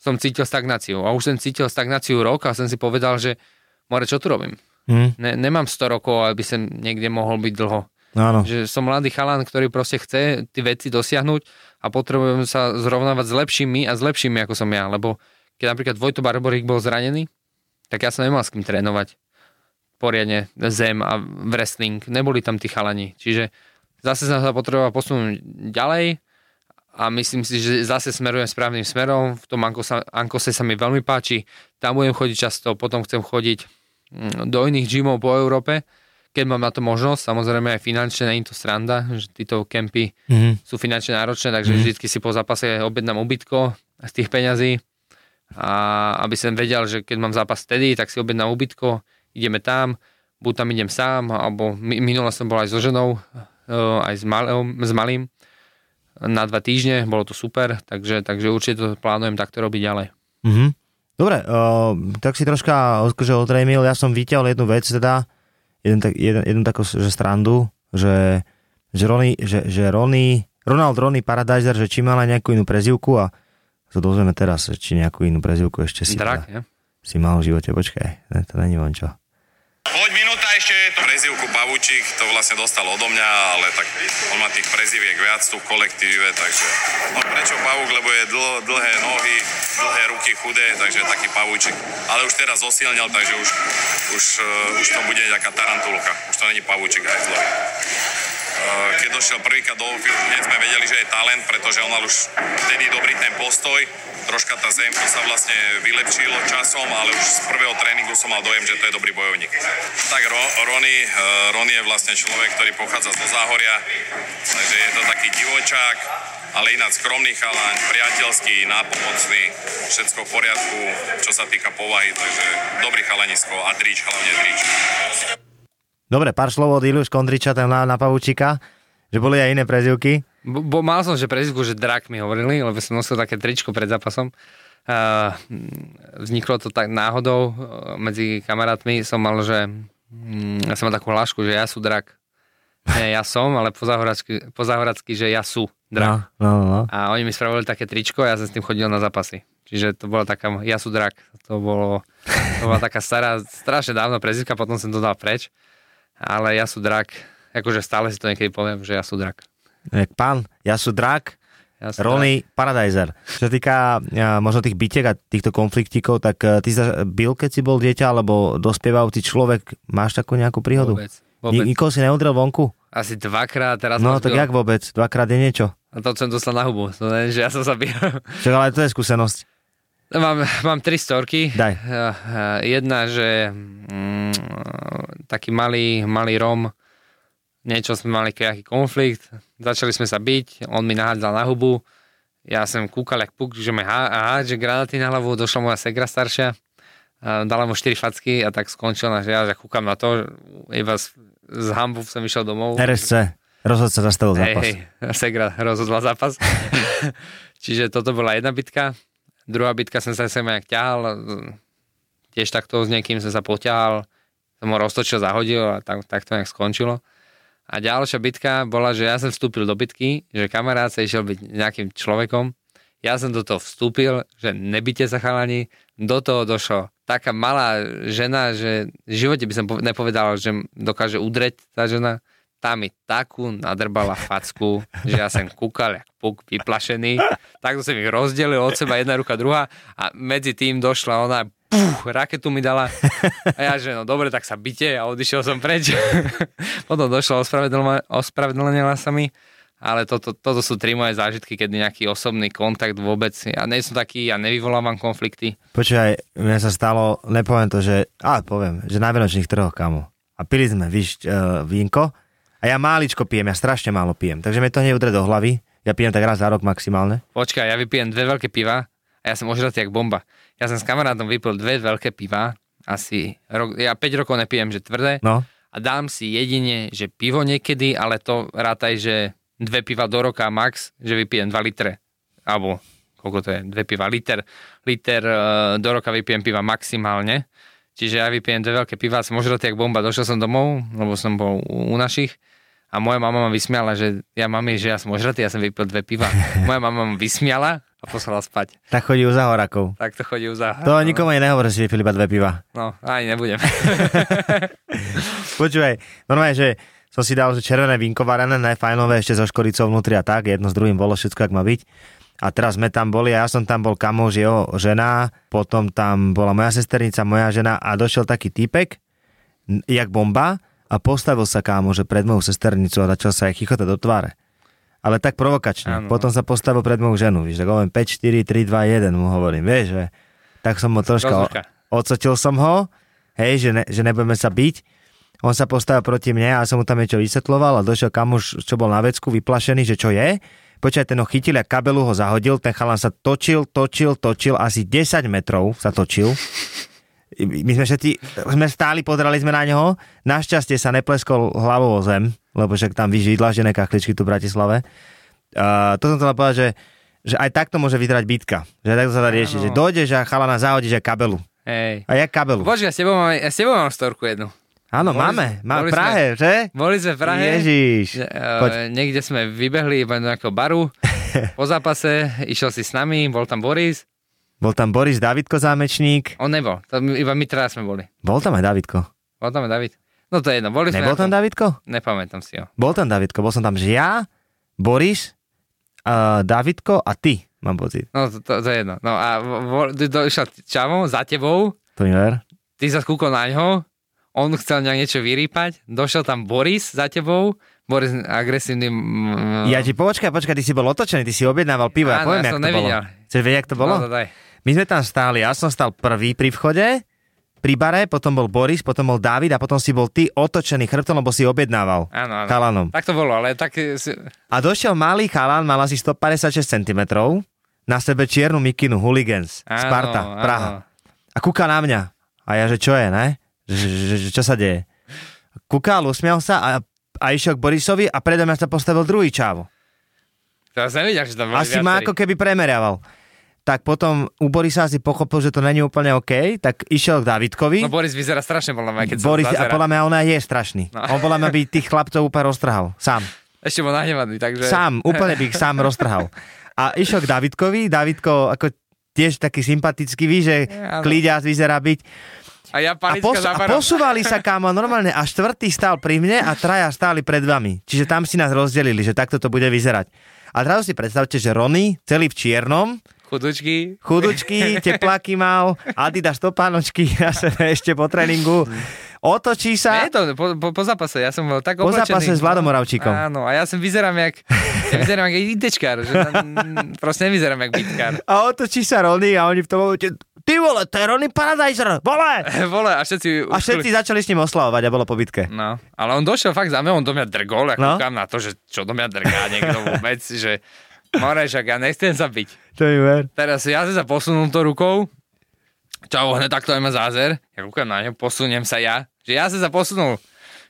som cítil stagnáciu. A už som cítil stagnáciu rok a som si povedal, že more, čo tu robím? Mhm. Ne, nemám 100 rokov, aby som niekde mohol byť dlho. No, áno. Že som mladý chalán, ktorý proste chce tie veci dosiahnuť a potrebujem sa zrovnávať s lepšími a s lepšími, ako som ja. Lebo keď napríklad Vojto Barborík bol zranený, tak ja som nemal s kým trénovať poriadne zem a wrestling. Neboli tam tí chalani. Čiže zase som sa potreboval posunúť ďalej a myslím si, že zase smerujem správnym smerom. V tom Ankose, Ankose sa mi veľmi páči. Tam budem chodiť často, potom chcem chodiť mm, do iných gymov po Európe, keď mám na to možnosť. Samozrejme aj finančne, nie je to sranda, že títo kempy Mhm. sú finančne náročné, takže vždycky si po zápase objednám ubytko z tých peňazí a aby som vedel, že keď mám zápas vtedy, tak si objednám ubytko, ideme tam, buď tam idem sám, alebo mi- minule som bol aj so ženou, aj s, malým, s malým na dva týždne, bolo to super, takže, takže určite to plánujem takto robiť ďalej. Mhm. Dobre, uh, tak si troška akože odrejmil, ja som vyťahol jednu vec teda, jeden, tak, jeden, jednu takú že strandu, že, že, Ronny, že, že Ronny, Ronald Ronny Paradiser, že či mala nejakú inú prezivku a sa dozvieme teraz, či nejakú inú prezivku ešte si, Drak, teda- si mal v živote. Počkaj, ne, to není von čo. Poď minúta Pavúčik, to vlastne dostal odo mňa, ale tak on má tých preziviek viac tu v kolektíve, takže no prečo Pavúk, lebo je dl, dlhé nohy, dlhé ruky, chudé, takže taký Pavúčik. Ale už teraz zosilnil, takže už, už, uh, už to bude nejaká tarantulka, už to není Pavúčik aj zlový. Uh, keď došiel prvýkrát do Ofiu, hneď sme vedeli, že je talent, pretože on mal už vtedy dobrý ten postoj, troška tá zemko sa vlastne vylepšilo časom, ale už z prvého tréningu som mal dojem, že to je dobrý bojovník. Tak Ro- Rony, uh, Rony je vlastne človek, ktorý pochádza zo Záhoria, takže je to taký divočák, ale ináč skromný chalan, priateľský, nápomocný, všetko v poriadku, čo sa týka povahy, takže dobrý chalanisko a drič, hlavne drič. Dobre, pár slov od Iliuš Kondriča tam na, na Pavúčika, že boli aj iné prezivky. Bo, bo mal som, že prezivku, že drak mi hovorili, lebo som nosil také tričko pred zápasom. Uh, vzniklo to tak náhodou uh, medzi kamarátmi. Som mal, že mm, ja som mal takú hlášku, že ja sú drak. Nie, ja som, ale po záhoracky, po záhoracky že ja sú drak. No, no, no. A oni mi spravili také tričko a ja som s tým chodil na zápasy. Čiže to bola taká, ja sú drak. To, bolo, to bola taká stará, strašne dávno prezivka, potom som to dal preč. Ale ja sú drak. Akože stále si to niekedy poviem, že ja sú drak. Pán, ja sú drak, Ja Ronny Paradiser. Čo sa týka možno tých bitiek a týchto konfliktíkov, tak a, ty sa byl, keď si bol dieťa, alebo dospievajúci človek, máš takú nejakú príhodu? Vôbec. Ni- vôbec. nikoho si neudrel vonku? Asi dvakrát, teraz No tak jak vôbec? Dvakrát je niečo. A to som dostal na hubu. To nie, že ja som sa bil. Čo, ale to je skúsenosť. Mám, mám tri storky. Daj. Eh, eh, Jedna, že mm, taký malý, malý Rom, niečo sme mali nejaký konflikt, začali sme sa byť, on mi nahádzal na hubu, ja som kúkal jak puk, že mi há, hádže granáty na hlavu, došla moja segra staršia, a dala mu 4 facky a tak skončil, že ja že kúkam na to, iba z, z hambu som išiel domov. RSC. Rozhodca zastavil Hej, zápas. hej, Segra rozhodla zápas. Čiže toto bola jedna bitka. Druhá bitka som sa sem nejak ťahal. Tiež takto s niekým som sa poťahal. Som ho roztočil, zahodil a tak, tak to nejak skončilo. A ďalšia bitka bola, že ja som vstúpil do bitky, že kamarát sa išiel byť nejakým človekom. Ja som do toho vstúpil, že nebyte sa chalani. Do toho došlo taká malá žena, že v živote by som pove- nepovedal, že dokáže udreť tá žena tá mi takú nadrbala facku, že ja som kúkal jak puk vyplašený. Takto som ich rozdelil od seba jedna ruka, druhá a medzi tým došla ona puf, raketu mi dala a ja, že no dobre, tak sa byte a odišiel som preč. Potom ospravedlnila, ospravedlnila sa mi, ale toto, toto sú tri moje zážitky, keď nejaký osobný kontakt vôbec, ja nie som taký, ja nevyvolávam konflikty. Počúvaj, mne sa stalo, nepoviem to, že, ale poviem, že na Vianočných trhoch, kamo. A pili sme, víš, uh, vínko a ja máličko pijem, ja strašne málo pijem, takže mi to neudre do hlavy. Ja pijem tak raz za rok maximálne. Počkaj, ja vypijem dve veľké piva a ja som ožratý jak bomba. Ja som s kamarátom vypil dve veľké piva, asi rok, ja 5 rokov nepijem, že tvrdé, No, a dám si jedine, že pivo niekedy, ale to rátaj, že dve piva do roka max, že vypijem 2 litre. Alebo koľko to je, dve piva, liter, liter eh, do roka vypijem piva maximálne. Čiže ja vypijem dve veľké piva, som ožratý jak bomba, došiel som domov, lebo som bol u, u našich a moja mama ma vysmiala, že ja mami, že ja som ožratý, ja som vypil dve piva. Moja mama ma vysmiala a poslala spať. tak chodí u zahorakov. Tak to chodí za... To nikomu aj nehovorí, že si vypili iba dve piva. No, ani nebudem. Počúvaj, normálne, že som si dal že červené vínko varené, ne, fajnové, ešte so škoricou vnútri a tak, jedno s druhým bolo všetko, ak má byť. A teraz sme tam boli a ja som tam bol kamož, jeho žena, potom tam bola moja sesternica, moja žena a došiel taký týpek, jak bomba a postavil sa kámo, že pred moju sesternicu a začal sa aj chichotať do tváre. Ale tak provokačne. Áno. Potom sa postavil pred moju ženu, víš, tak hovorím 5, 4, 3, 2, 1 mu hovorím, vieš, že tak som mu troška, odsotil som ho, hej, že, ne, že nebudeme sa byť. On sa postavil proti mne a som mu tam niečo vysvetloval a došiel kamuš, čo bol na vecku, vyplašený, že čo je. Počkaj, ten ho chytil a kabelu ho zahodil, ten chalan sa točil, točil, točil, asi 10 metrov sa točil. My sme všetci, sme stáli, pozerali sme na neho, našťastie sa nepleskol hlavou o zem, lebo však tam vyžiť dlažené kachličky tu v Bratislave. Uh, to som chcel povedať, že, že aj takto môže vyzerať bitka. Že takto sa dá riešiť, že dojdeš a chalana zahodíš aj kabelu. Hej. A jak kabelu. Počkaj, s tebou mám, s tebou mám storku jednu. Áno, Boli máme. sme- Má v Prahe, že? Boli sme v Prahe. Ježiš. Uh, niekde sme vybehli iba do nejakého baru. po zápase išiel si s nami, bol tam Boris. Bol tam Boris Davidko Zámečník. On nebol, to iba my traja sme boli. Bol tam aj Davidko. Bol tam aj David. No to je jedno, boli sme... Nebol tam Davidko? Nepamätám si ho. Bol tam Davidko. Bol som tam, že ja, Boris, uh, Davidko a ty, mám pocit. No to, to, to je jedno. No a vo- vo- ty to išiel čavom za tebou, To mi ver. ty sa skúkol na ňo, on chcel nejak niečo vyrýpať, došiel tam Boris za tebou, Boris agresívny... Ja ti počkaj, počkaj, ty si bol otočený, ty si objednával pivo, ja Áno, poviem, ja jak to nevidel. bolo. Chceš vedieť, jak to bolo? No, to daj. My sme tam stáli, ja som stal prvý pri vchode, pri bare, potom bol Boris, potom bol David a potom si bol ty otočený chrbtom, lebo si objednával Áno, áno. chalanom. Tak to bolo, ale tak... eh, A došiel malý chalan, mal asi 156 cm, na sebe čiernu mikinu, hooligans, Áno, Sparta, áno. Praha. A kúka na mňa. A ja, že čo je, ne? Že, že, že čo sa deje? Kúkal, usmial sa a, a išiel k Borisovi a predo mňa sa postavil druhý čávo. Teraz nevidia, že tam boli Asi ma viacerí. ako keby premeriaval. Tak potom u Borisa asi pochopil, že to není úplne OK, tak išiel k Davidkovi. No Boris vyzerá strašne podľa mňa, keď sa Boris, a podľa mňa on je strašný. No. On podľa mňa by tých chlapcov úplne roztrhal. Sám. Ešte bol nahnevaný, takže... Sám, úplne by ich sám roztrhal. A išiel k Davidkovi, Davidko ako tiež taký sympatický, ví, že Áno. klíďas vyzerá byť. A ja A, pos- a posúvali sa kámo normálne a štvrtý stál pri mne a traja stáli pred vami. Čiže tam si nás rozdelili, že takto to bude vyzerať. A teraz si predstavte, že Rony, celý v čiernom, Chudučky. chudučky, tepláky mal, Adidas topánočky na sebe ešte po tréningu. Otočí sa, Nie, to po, po, po zápase, ja som bol tak Po oblečený. zápase s Vladom Moravčíkom. Áno, a ja som vyzerám jak, ja vyzerám jak ITčkár, že tam, proste nevyzerám jak bitkár. a otočí sa Rony a oni v tom momente, ty vole, to je Ronny Paradiser, vole! Vole, a všetci... A všetci začali s ním oslavovať a bolo po bitke. No, ale on došiel fakt za mňa, on do mňa drgol, ja No. na to, že čo do mňa drgá niekto vôbec, že more, však ja nechcem sa byť. To je ver. Teraz ja sa posunul to rukou, čau, hneď takto aj má zázer, ja kúkam na ňo, posuniem sa ja, že ja sa posunul,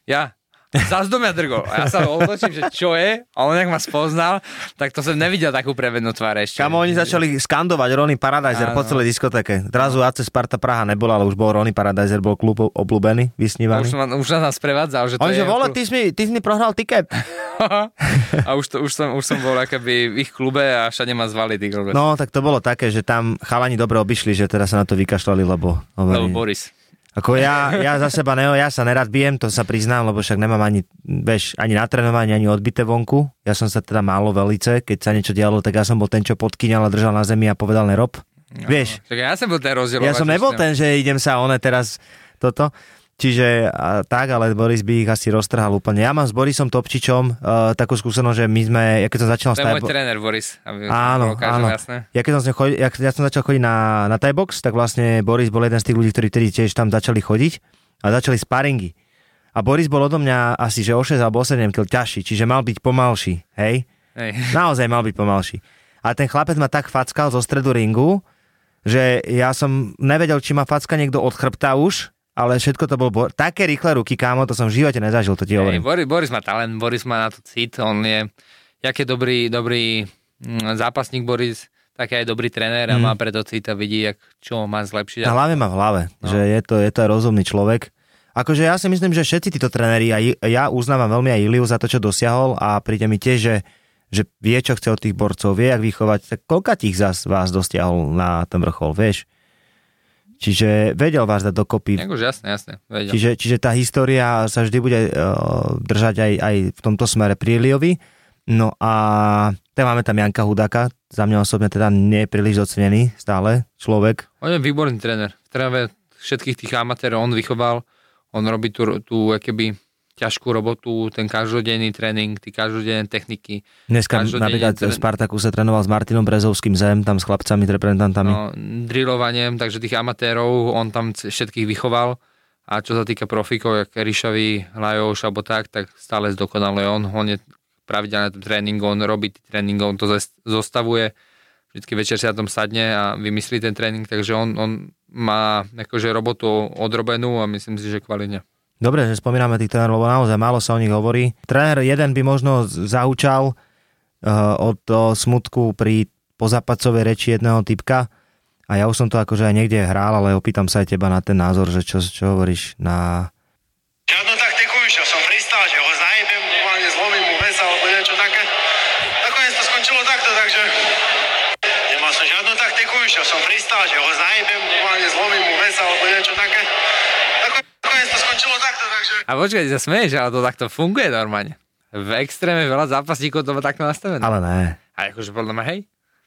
ja, Zas do mňa drgol. A ja sa otočím, že čo je? A on, jak ma spoznal, tak to som nevidel takú prevednú tvár ešte. Kamo, oni začali skandovať Ronny Paradiser po celej diskotéke. Zrazu AC Sparta Praha nebola, ale už bol Ronny Paradiser, bol klub obľúbený, vysnívaný. Už, ma, už nás sprevádzal, že to On je... že vole, ty si, mi, ty si mi prohral tiket. a už, to, už, som, už som bol akoby v ich klube a všade ma zvali, kokos. No, tak to bolo také, že tam chalani dobre obišli, že teda sa na to vykašľali, lebo... Lebo Boris. Ako ja, ja za seba ne, ja sa nerad bijem, to sa priznám, lebo však nemám ani, vieš, ani na trénovanie, ani odbité vonku. Ja som sa teda málo velice, keď sa niečo dialo, tak ja som bol ten, čo podkyňal a držal na zemi a povedal nerob. Vieš, Tak ja som bol ten rozdielovač. ja som nebol ten, že idem sa one teraz toto. Čiže a, tak, ale Boris by ich asi roztrhal úplne. Ja mám s Borisom Topčičom uh, takú skúsenosť, že my sme, ja keď som začal To je môj Skype- tréner, Boris. Aby Áno, každému áno. Jasné. Ja keď som sa chodil, ja, ja som začal chodiť na, na Thai box, tak vlastne Boris bol jeden z tých ľudí, ktorí vtedy tiež tam začali chodiť a začali sparingy. A Boris bol odo mňa asi že o 6 alebo o 7 kg ťažší, čiže mal byť pomalší, hej? Hej. Naozaj mal byť pomalší. A ten chlapec ma tak fackal zo stredu ringu, že ja som nevedel, či ma facka niekto od chrbta už, ale všetko to bol... Bo- také rýchle ruky, kámo, to som v živote nezažil, to ti hovorím. Boris, Boris má talent, Boris má na to cit, on je, jaký dobrý, dobrý mm, zápasník Boris, tak aj dobrý tréner a Mm. má preto cit a vidí, jak, čo má zlepšiť. Na hlave má v hlave, No. že je to, je to aj rozumný človek. Akože ja si myslím, že všetci títo tréneri, a ja uznávam veľmi aj Iliu za to, čo dosiahol a príde mi tiež, že, že vie, čo chce od tých borcov, vie, jak vychovať, tak koľka tých zás vás dosiahol na ten vrchol, vieš? Čiže vedel vás dať dokopy. Akože jasné, jasné. Vedel. Čiže, čiže tá história sa vždy bude uh, držať aj, aj v tomto smere pri Iliovi. No a tak máme tam Janka Hudáka, za mňa osobne teda nie je príliš ocenený stále človek. On je výborný tréner. V trénere všetkých tých amatérov on vychoval, on robí tú, tú keby ťažkú robotu, ten každodenný tréning, tie každodenné techniky. Dneska napríklad tre- v Spartaku sa trénoval s Martinom Brezovským zem, tam s chlapcami, reprezentantami. No. Drillovaniem, takže tých amatérov on tam všetkých vychoval. A čo sa týka profíkov, jak Ríšovi, Lajoš alebo tak, tak stále zdokonaluje on. On je pravidelne na tom tréningu, on robí tréning, on to zostavuje. Vždycky večer si na tom sadne a vymyslí ten tréning, takže on, on má akože robotu odrobenú a myslím si, že kvalitne. Dobre, že spomíname tých trénerov, lebo naozaj málo sa o nich hovorí. Tréner jeden by možno zaučal uh, od uh, smutku pri pozápacovej reči jedného typka a ja už som to akože aj niekde hral, ale opýtam sa aj teba na ten názor, že čo, čo hovoríš na... Ja pristal, že ho zajebem, normálne zlomím mu vec alebo niečo také. Nakoniec to skončilo takto, takže nemal som žiadnu taktiku, išiel som pristal, že ho zajebem, normálne zlomím mu vec alebo niečo také. Takto, takže... A počkaj, sa smeješ, ale to takto funguje normálne. V extréme veľa zápasníkov to má takto nastavené. Ale ne. A akože podľa mňa, hej.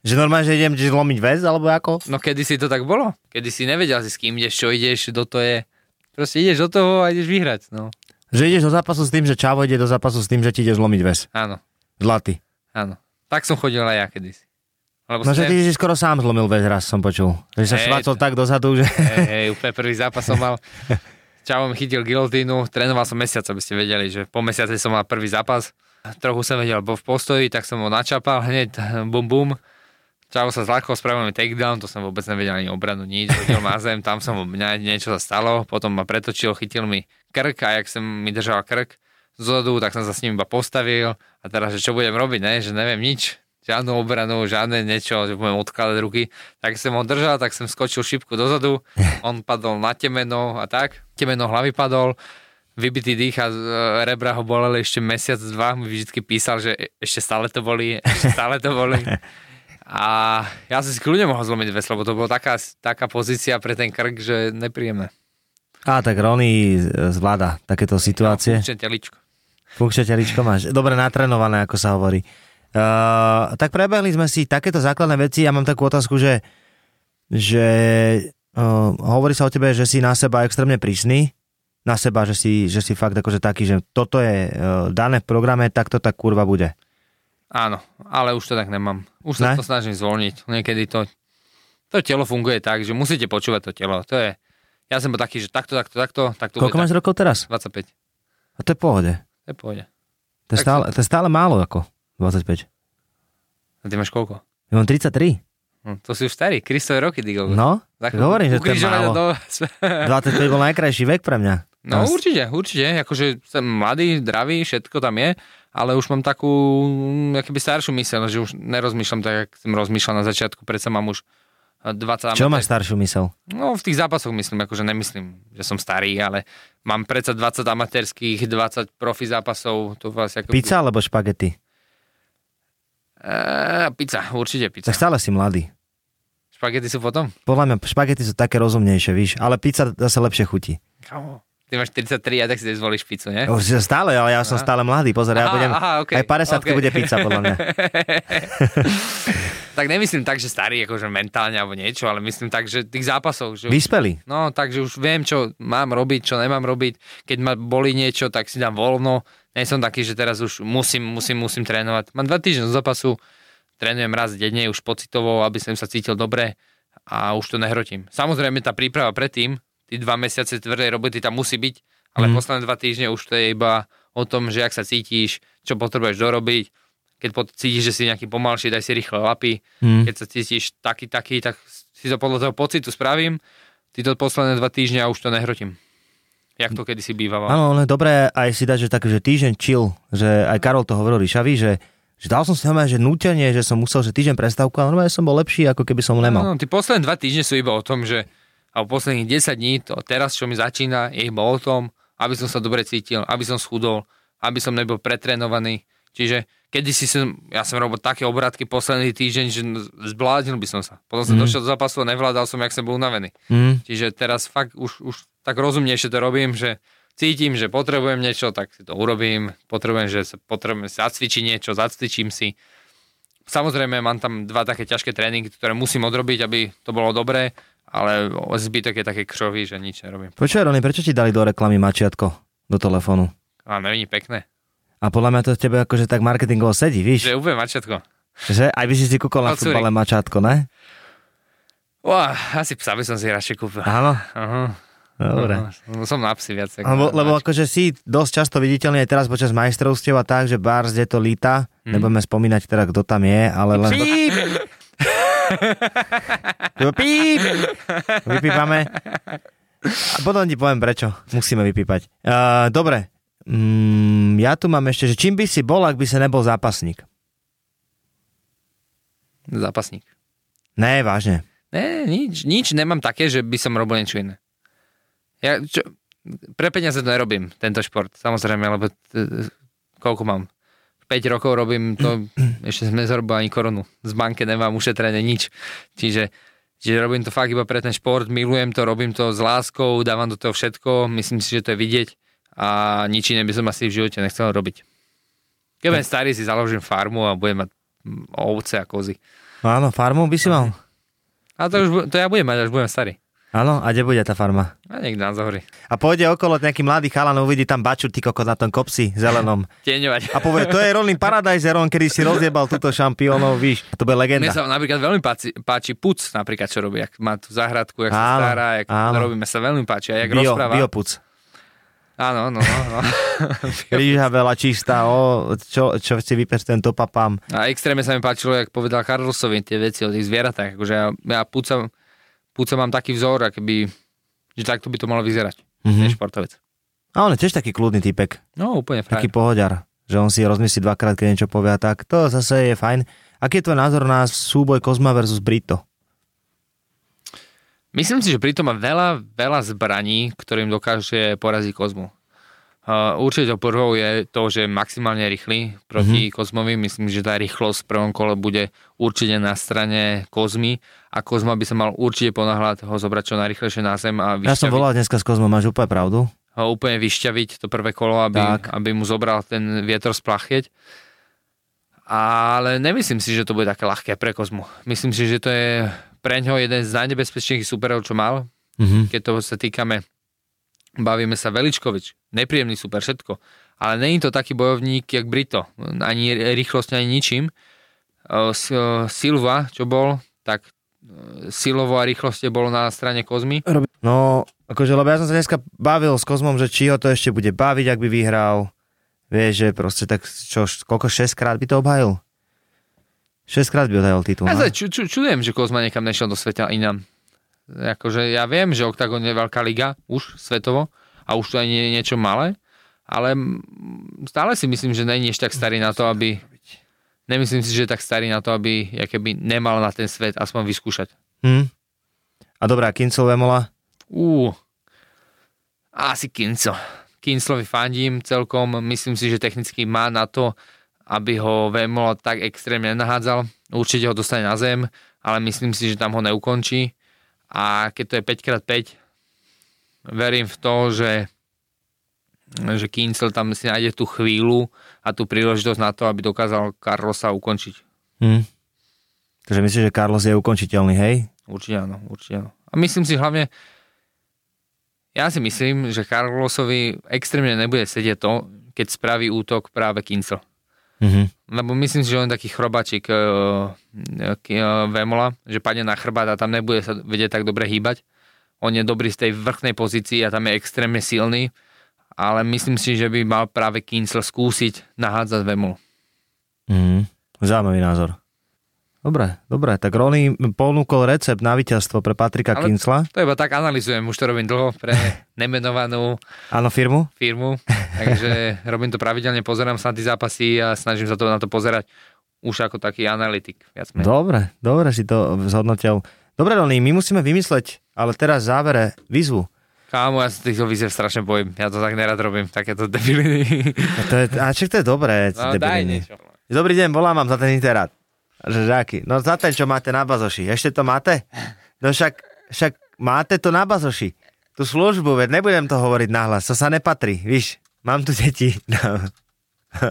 Že normálne, že idem zlomiť väz, alebo ako? No kedy si to tak bolo? Kedy si nevedel si s kým ideš, čo ideš, do to je. Proste ideš do toho a ideš vyhrať, no. Že ideš do zápasu s tým, že Čavo ide do zápasu s tým, že ti ide zlomiť väz. Áno, Zlatý. áno. Tak som chodil aj ja kedysi. Lebo No, som že ty si skoro sám zlomil väz, raz som počul. Že sa Hej, švacol to- tak dozadu, že... Hej, hej, úplne prvý zápas som mal. Čavo mi chytil gilotínu, trénoval som mesiac, aby ste vedeli, že po mesiaci som mal prvý zápas. Trochu som vedel, bol v postoji, tak som ho načapal hneď, bum bum. Čavo sa zľahko spravil mi takedown, to som vôbec nevedel ani obranu, nič, hodil ma zem, tam som mňa niečo sa stalo, potom ma pretočil, chytil mi krk a jak som mi držal krk zozadu, tak som sa s ním iba postavil a teraz, že čo budem robiť, ne, že neviem nič, žiadnu obranu, žiadne niečo, že budem odkladať ruky, tak som ho držal, tak som skočil šipku dozadu, on padol na temeno a tak, temeno hlavy padol, vybitý dých a e, rebra ho boleli ešte mesiac, dva, mi vždy písal, že e- ešte stále to boli, ešte stále to boli. A ja som si kľudne mohol zlomiť ves, lebo to bola taká, taká pozícia pre ten krk, že nepríjemné. Á, tak Rony zvláda takéto situácie. Funkčné teličko. Funkčné teličko máš. Dobre natrenované, ako sa hovorí. Uh, tak prebehli sme si takéto základné veci. Ja mám takú otázku, že, že uh, hovorí sa o tebe, že si na seba extrémne prísny. Na seba, že si, že si fakt akože taký, že toto je uh, dané v programe, tak to tak kurva bude. Áno, ale už to tak nemám. Už sa Ne? to snažím zvolniť. Niekedy to, to telo funguje tak, že musíte počúvať to telo. To je, ja som bol taký, že takto, takto, takto, tak to Koľko máš tak. rokov teraz? 25. A to je pohode. To je pohode. To je, stále, to je stále málo ako 25. A ty máš koľko? Ja mám 33. Hm, to si už starý, Kristové roky, ty. No, tak hovorím, že to je málo. do... 25 bol najkrajší vek pre mňa. No Teraz- určite, určite. Akože som mladý, zdravý, všetko tam je, ale už mám takú, mm, akoby staršiu myseľ, že už nerozmýšľam tak, jak som rozmýšľal na začiatku, predsa mám už 20 Čo amatér- máš staršiu mysel? No v tých zápasoch myslím, akože nemyslím, že som starý, ale mám predsa 20 amatérských, 20 profi zápasov, to vás ako... Pizza alebo špagety? Eee, pizza, určite pizza. Tak stále si mladý. Špagety sú potom? Podľa mňa špagety sú také rozumnejšie, víš, ale pizza zase lepšie chutí. Kamo. Ty máš 33 a tak si zvolíš pizzu, nie? Už stále, ale ja som stále mladý, pozor, ja Aha, budem, aha, okej, aj 50 okej. bude pizza podľa mňa. tak nemyslím tak, že starý, akože mentálne alebo niečo, ale myslím tak, že tých zápasov, že už, Vyspelý. no, takže už viem, čo mám robiť, čo nemám robiť. Keď ma boli niečo, tak si dám voľno. Nie som taký, že teraz už musím, musím, musím trénovať. Mám dva týždne z zápasu, trénujem raz denne už pocitovo, aby som sa cítil dobre a už to nehrotím. Samozrejme tá príprava predtým, tí dva mesiace tvrdej roboty tam musí byť, ale Mhm. posledné dva týždne už to je iba o tom, že ak sa cítiš, čo potrebuješ dorobiť, keď cítiš, že si nejaký pomalší, daj si rýchle lapy, Hm. keď sa cítiš taký, taký, tak si to podľa toho pocitu spravím, títo posledné dva týždne a už to nehrotím. Jak to kedysi bývalo. Áno, ale dobré aj si dať, že tak, že týždeň chill, že aj Karol to hovoril Ríšavi, že, že dal som si normálne, že nútenie, že som musel, že týždeň prestávku, ale normálne som bol lepší, ako keby som nemal. No, tí posledné dva týždne sú iba o tom, že alebo posledných 10 dní, to teraz, čo mi začína, je iba o tom, aby som sa dobre cítil, aby som schudol, aby som nebol pretrénovaný. Čiže kedy si som, ja som robil také obrátky posledný týždeň, že zbláznil by som sa. Potom som Mhm. došiel do zápasu a nevládal som, jak som bol unavený. Mm. Čiže teraz fakt už, už tak rozumnejšie to robím, že cítim, že potrebujem niečo, tak si to urobím. Potrebujem, že sa potrebujem si zacvičiť niečo, zacvičím si. Samozrejme, mám tam dva také ťažké tréningy, ktoré musím odrobiť, aby to bolo dobré, ale zbytok je také křový, že nič nerobím. Počuj, Rony, prečo ti dali do reklamy mačiatko do telefónu? A není pekné. A podľa mňa to tebe akože tak marketingovo sedí, víš? Že úplne mačiatko. Že aj by si si kúkol na futbale mačátko, ne? Uá, asi psa by som si radšej kúpil. Áno, Aha. dobre. No, som na psy viac. Lebo, lebo akože si dosť často viditeľný aj teraz počas majstrovstiev a tak, že Bars, kde to líta, Hmm. nebudeme spomínať teda, kto tam je, ale len... Píp! Píp! Vypípame. A potom ti poviem prečo. Musíme vypípať. Uh, dobre. Mm, ja tu mám ešte, že čím by si bol, ak by si nebol zápasník? Zápasník. Ne, vážne. Ne, nič, nič nemám také, že by som robil niečo iné. Ja, čo, pre peniaze to nerobím, tento šport, samozrejme, lebo t- koľko mám? 5 rokov robím to, ešte sme nezarobil ani korunu. Z banke nemám ušetrené nič. Čiže, čiže robím to fakt iba pre ten šport, milujem to, robím to s láskou, dávam do toho všetko, myslím si, že to je vidieť a nič iné by som asi v živote nechcel robiť. Keď budem starý, si založím farmu a budem mať mm, ovce a kozy. Áno, farmu by si mal. A to, už, to ja budem mať, až budem starý. Áno, a kde bude tá farma? A niekde na zohry. A pôjde okolo nejaký mladý chalan, uvidí tam baču, ty kokot na tom kopci zelenom. Tieňovať. A povie, to je Rolling Paradiser, on kedy si rozjebal túto šampiónov, víš, to bude legenda. Mne sa napríklad veľmi páči, páči Puc, napríklad, čo robí, jak má tú záhradku, jak sa Áno, stará, jak áno. robíme sa veľmi páči, a jak Bio, rozpráva. biopuc. Áno, no, no. Ríža veľa čistá, o, čo, čo si vypeš ten topapám. A extrémne sa mi páčilo, jak povedal Carlosovi tie veci o tých zvieratách. Akože ja, ja Puca, Puca mám taký vzor, akoby, že takto by to malo vyzerať. Mm-hmm. Mhm. Športovec. A on je tiež taký kľudný typek, No, úplne taký frajer. pohodiar, že on si rozmyslí dvakrát, keď niečo povie a tak. To zase je fajn. Aký je tvoj názor na súboj Kozma versus Brito? Myslím si, že pritom má veľa, veľa zbraní, ktorým dokáže poraziť Kozmu. Uh, určite prvou je to, že je maximálne rýchly proti mm-hmm. Kozmovi. Myslím, že tá rýchlosť v prvom kole bude určite na strane Kozmy a Kozma by sa mal určite ponáhľať ho zobrať čo najrychlejšie na zem a Ja som vyšťaviť, volal dneska s Kozmom, máš úplne pravdu. ho úplne vyšťaviť to prvé kolo, aby, Tak. aby mu zobral ten vietor splachieť. Ale nemyslím si, že to bude také ľahké pre Kozmu. Myslím si, že to je pre ňo jeden z najnebezpečnejších superov, čo mal. Mhm. Keď toho sa týkame, bavíme sa Veličkovič, nepríjemný super, všetko. Ale není to taký bojovník, jak Brito. Ani rýchlosť, ani ničím. Silva, čo bol, tak silovo a rýchlosti bolo na strane Kozmy. No, akože, lebo ja som sa dneska bavil s Kozmom, že či ho to ešte bude baviť, ak by vyhral. Vieš, že proste tak, čo, koľko, 6 krát by to obhajil? 6 krát by obhajil titul. Ja no? sa ču, ču, čudujem, že Kozma niekam nešiel do sveta inám. Akože ja viem, že Octagon je veľká liga, už svetovo, a už to aj nie je niečo malé, ale stále si myslím, že není ešte tak starý na to, aby... Nemyslím si, že je tak starý na to, aby ja keby nemal na ten svet aspoň vyskúšať. Hm? A dobrá, Kincel Vemola? Ú, asi Kinco. Kinclovi fandím celkom, myslím si, že technicky má na to, aby ho Vemola tak extrémne nenahádzal. Určite ho dostane na zem, ale myslím si, že tam ho neukončí. A keď to je 5x5, verím v to, že že Kincel tam si nájde tú chvíľu a tú príležitosť na to, aby dokázal Carlosa ukončiť. Hm? Takže myslíš, že Carlos je ukončiteľný, hej? Určite áno, určite áno. A myslím si hlavne, ja si myslím, že Carlosovi extrémne nebude sedieť to, keď spraví útok práve Kincel. Mhm. Lebo myslím si, že on taký chrobačik uh, uh, Vemola, že padne na chrbát a tam nebude sa vedieť tak dobre hýbať. On je dobrý z tej vrchnej pozícii a tam je extrémne silný, ale myslím si, že by mal práve Kincel skúsiť nahádzať Vemolu. Mhm. Zaujímavý názor. Dobre, dobre, tak Rony ponúkol recept na víťazstvo pre Patrika Ale- Kincla. To iba tak analizujem, už to robím dlho pre nemenovanú Áno, firmu? firmu, takže robím to pravidelne, pozerám sa na tie zápasy a snažím sa to na to pozerať už ako taký analytik. Viac menej. Dobre, dobre si to zhodnotil. Dobre, Rony, my musíme vymysleť, ale teraz závere výzvu. Kámo, ja sa týchto výzev strašne bojím. Ja to tak nerad robím, takéto debiliny. A, to je, a čo to je dobré? No, daj niečo. Dobrý deň, volám vám za ten interát. Že aký? No za ten, čo máte na bazoši. Ešte to máte? No však, však máte to na bazoši. Tú službu, veď nebudem to hovoriť nahlas, to sa nepatrí, víš. Mám tu deti. No.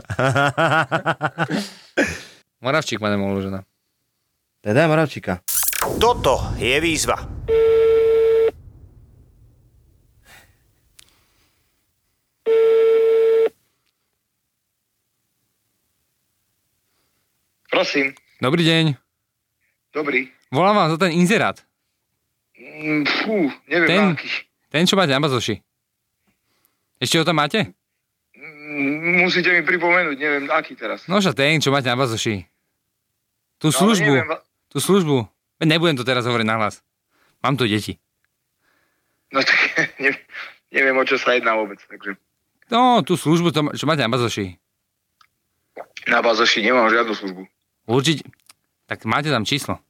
Moravčík ma nemohol žena. Teda Moravčíka. Toto je výzva. Prosím. Dobrý deň. Dobrý. Volám vám za ten inzerát. Mm, Fú, neviem Ten? aký. Ten, čo máte na bazoši. Ešte ho tam máte? Mm, Musíte mi pripomenúť, neviem aký teraz. No ten, čo máte na bazoši. Tú No, službu. neviem, Tú službu. Nebudem to teraz hovoriť nahlas. Mám tu deti. no tak neviem, neviem, o čo sa jedná vôbec. Takže No, tú službu, čo máte na bazoši. na bazoši nemám žiadnu službu. Určite. Tak máte tam číslo.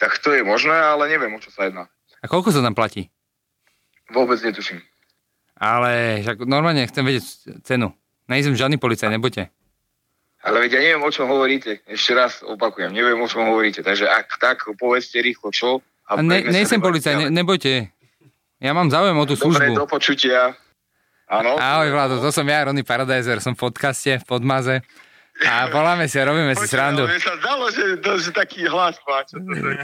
Tak to je možné, ale neviem, o čo sa jedná. A koľko sa tam platí? Vôbec netuším. Ale však normálne chcem vedieť cenu. Nejsem žiadny policaj, nebojte. Ale veď ja neviem, o čom hovoríte. Ešte raz opakujem, neviem, o čom hovoríte. Takže ak tak, povedzte rýchlo, čo. A ne, poďme sa nejsem policaj, ne, nebojte. Ja mám záujem o tú Dobre, službu. do počutia. Áno. Ahoj Vlado, to som ja, Ronny Paradiser, som v podcaste, v Podmaze. A voláme si a robíme si srandu. Mne sa zdalo, že, to, že taký hlas má. Čo to je.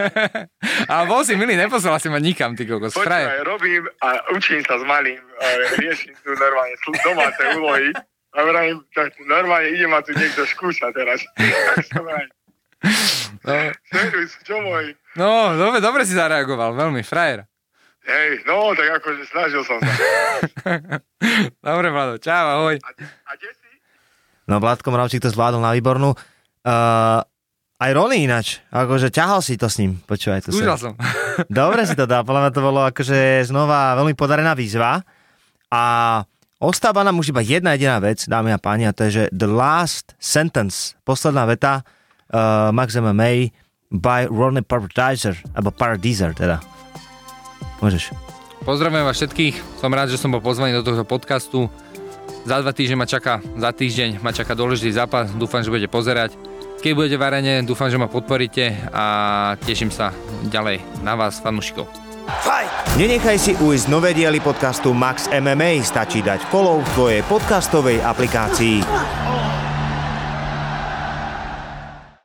Ale bol si milý, neposlal si ma nikam, ty kokos. Počúvaj, robím a učím sa s malým, a riešim tu normálne domáce úlohy. A vravím, tak normálne ide ma tu niekto skúša teraz. Tak som aj, No, Servus, čo môj? no dobre, dobre si zareagoval, veľmi, frajer. Hej, no, tak akože snažil som sa. Dobre, Vlado, čau, ahoj. A, a kde? No Vládko Mravčík to zvládol na výbornú. Uh, aj Rony ináč, akože ťahal si to s ním, počúvaj to Skúšal som. Dobre si to dal, podľa mňa to bolo akože znova veľmi podarená výzva. A ostáva nám už iba jedna jediná vec, dámy a páni, a to je, že the last sentence, posledná veta uh, Max MMA by Ronnie Paradiser, alebo Paradiser teda. Môžeš. Pozdravujem vás všetkých, som rád, že som bol pozvaný do tohto podcastu. Za dva týždne ma čaká, za týždeň ma čaká dôležitý zápas, dúfam, že budete pozerať. Keď budete v arene, dúfam, že ma podporíte a teším sa ďalej na vás, fanúšikov. Nenechaj si ujsť nové diely podcastu Max MMA, stačí dať follow v tvojej podcastovej aplikácii.